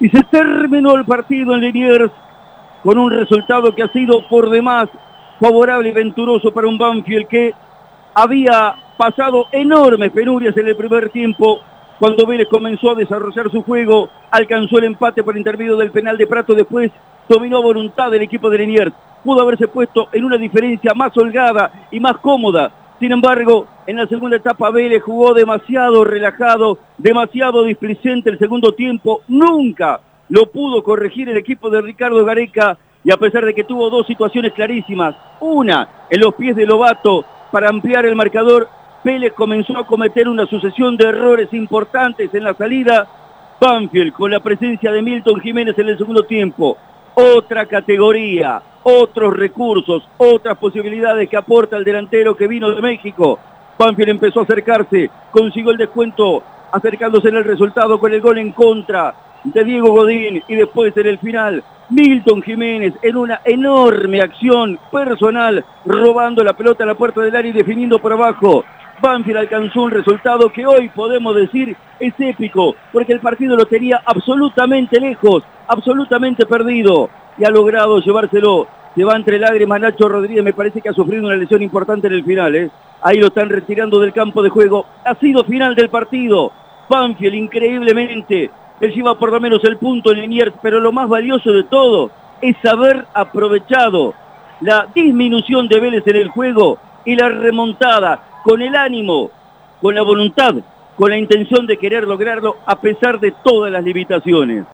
Y se terminó el partido en Liniers con un resultado que ha sido por demás favorable y venturoso para un Banfield que había pasado enormes penurias en el primer tiempo. Cuando Vélez comenzó a desarrollar su juego, alcanzó el empate por intermedio del penal de Prato, después dominó voluntad del equipo de Liniers, pudo haberse puesto en una diferencia más holgada y más cómoda, sin embargo, en la segunda etapa Vélez jugó demasiado relajado, demasiado displicente el segundo tiempo, nunca lo pudo corregir el equipo de Ricardo Gareca y a pesar de que tuvo dos situaciones clarísimas, una en los pies de Lobato para ampliar el marcador, Vélez comenzó a cometer una sucesión de errores importantes en la salida, Banfield con la presencia de Milton Jiménez en el segundo tiempo, otra categoría, otros recursos, otras posibilidades que aporta el delantero que vino de México. Banfield empezó a acercarse, consiguió el descuento, acercándose en el resultado con el gol en contra de Diego Godín y después en el final Milton Jiménez en una enorme acción personal robando la pelota a la puerta del área y definiendo por abajo. Banfield alcanzó un resultado que hoy podemos decir es épico, porque el partido lo tenía absolutamente lejos, absolutamente perdido, y ha logrado llevárselo. Se va entre lágrimas Nacho Rodríguez, me parece que ha sufrido una lesión importante en el final. ¿eh? Ahí lo están retirando del campo de juego. Ha sido final del partido. Banfield increíblemente él lleva por lo menos el punto en Liniers, pero lo más valioso de todo es haber aprovechado la disminución de Vélez en el juego y la remontada con el ánimo, con la voluntad, con la intención de querer lograrlo a pesar de todas las limitaciones.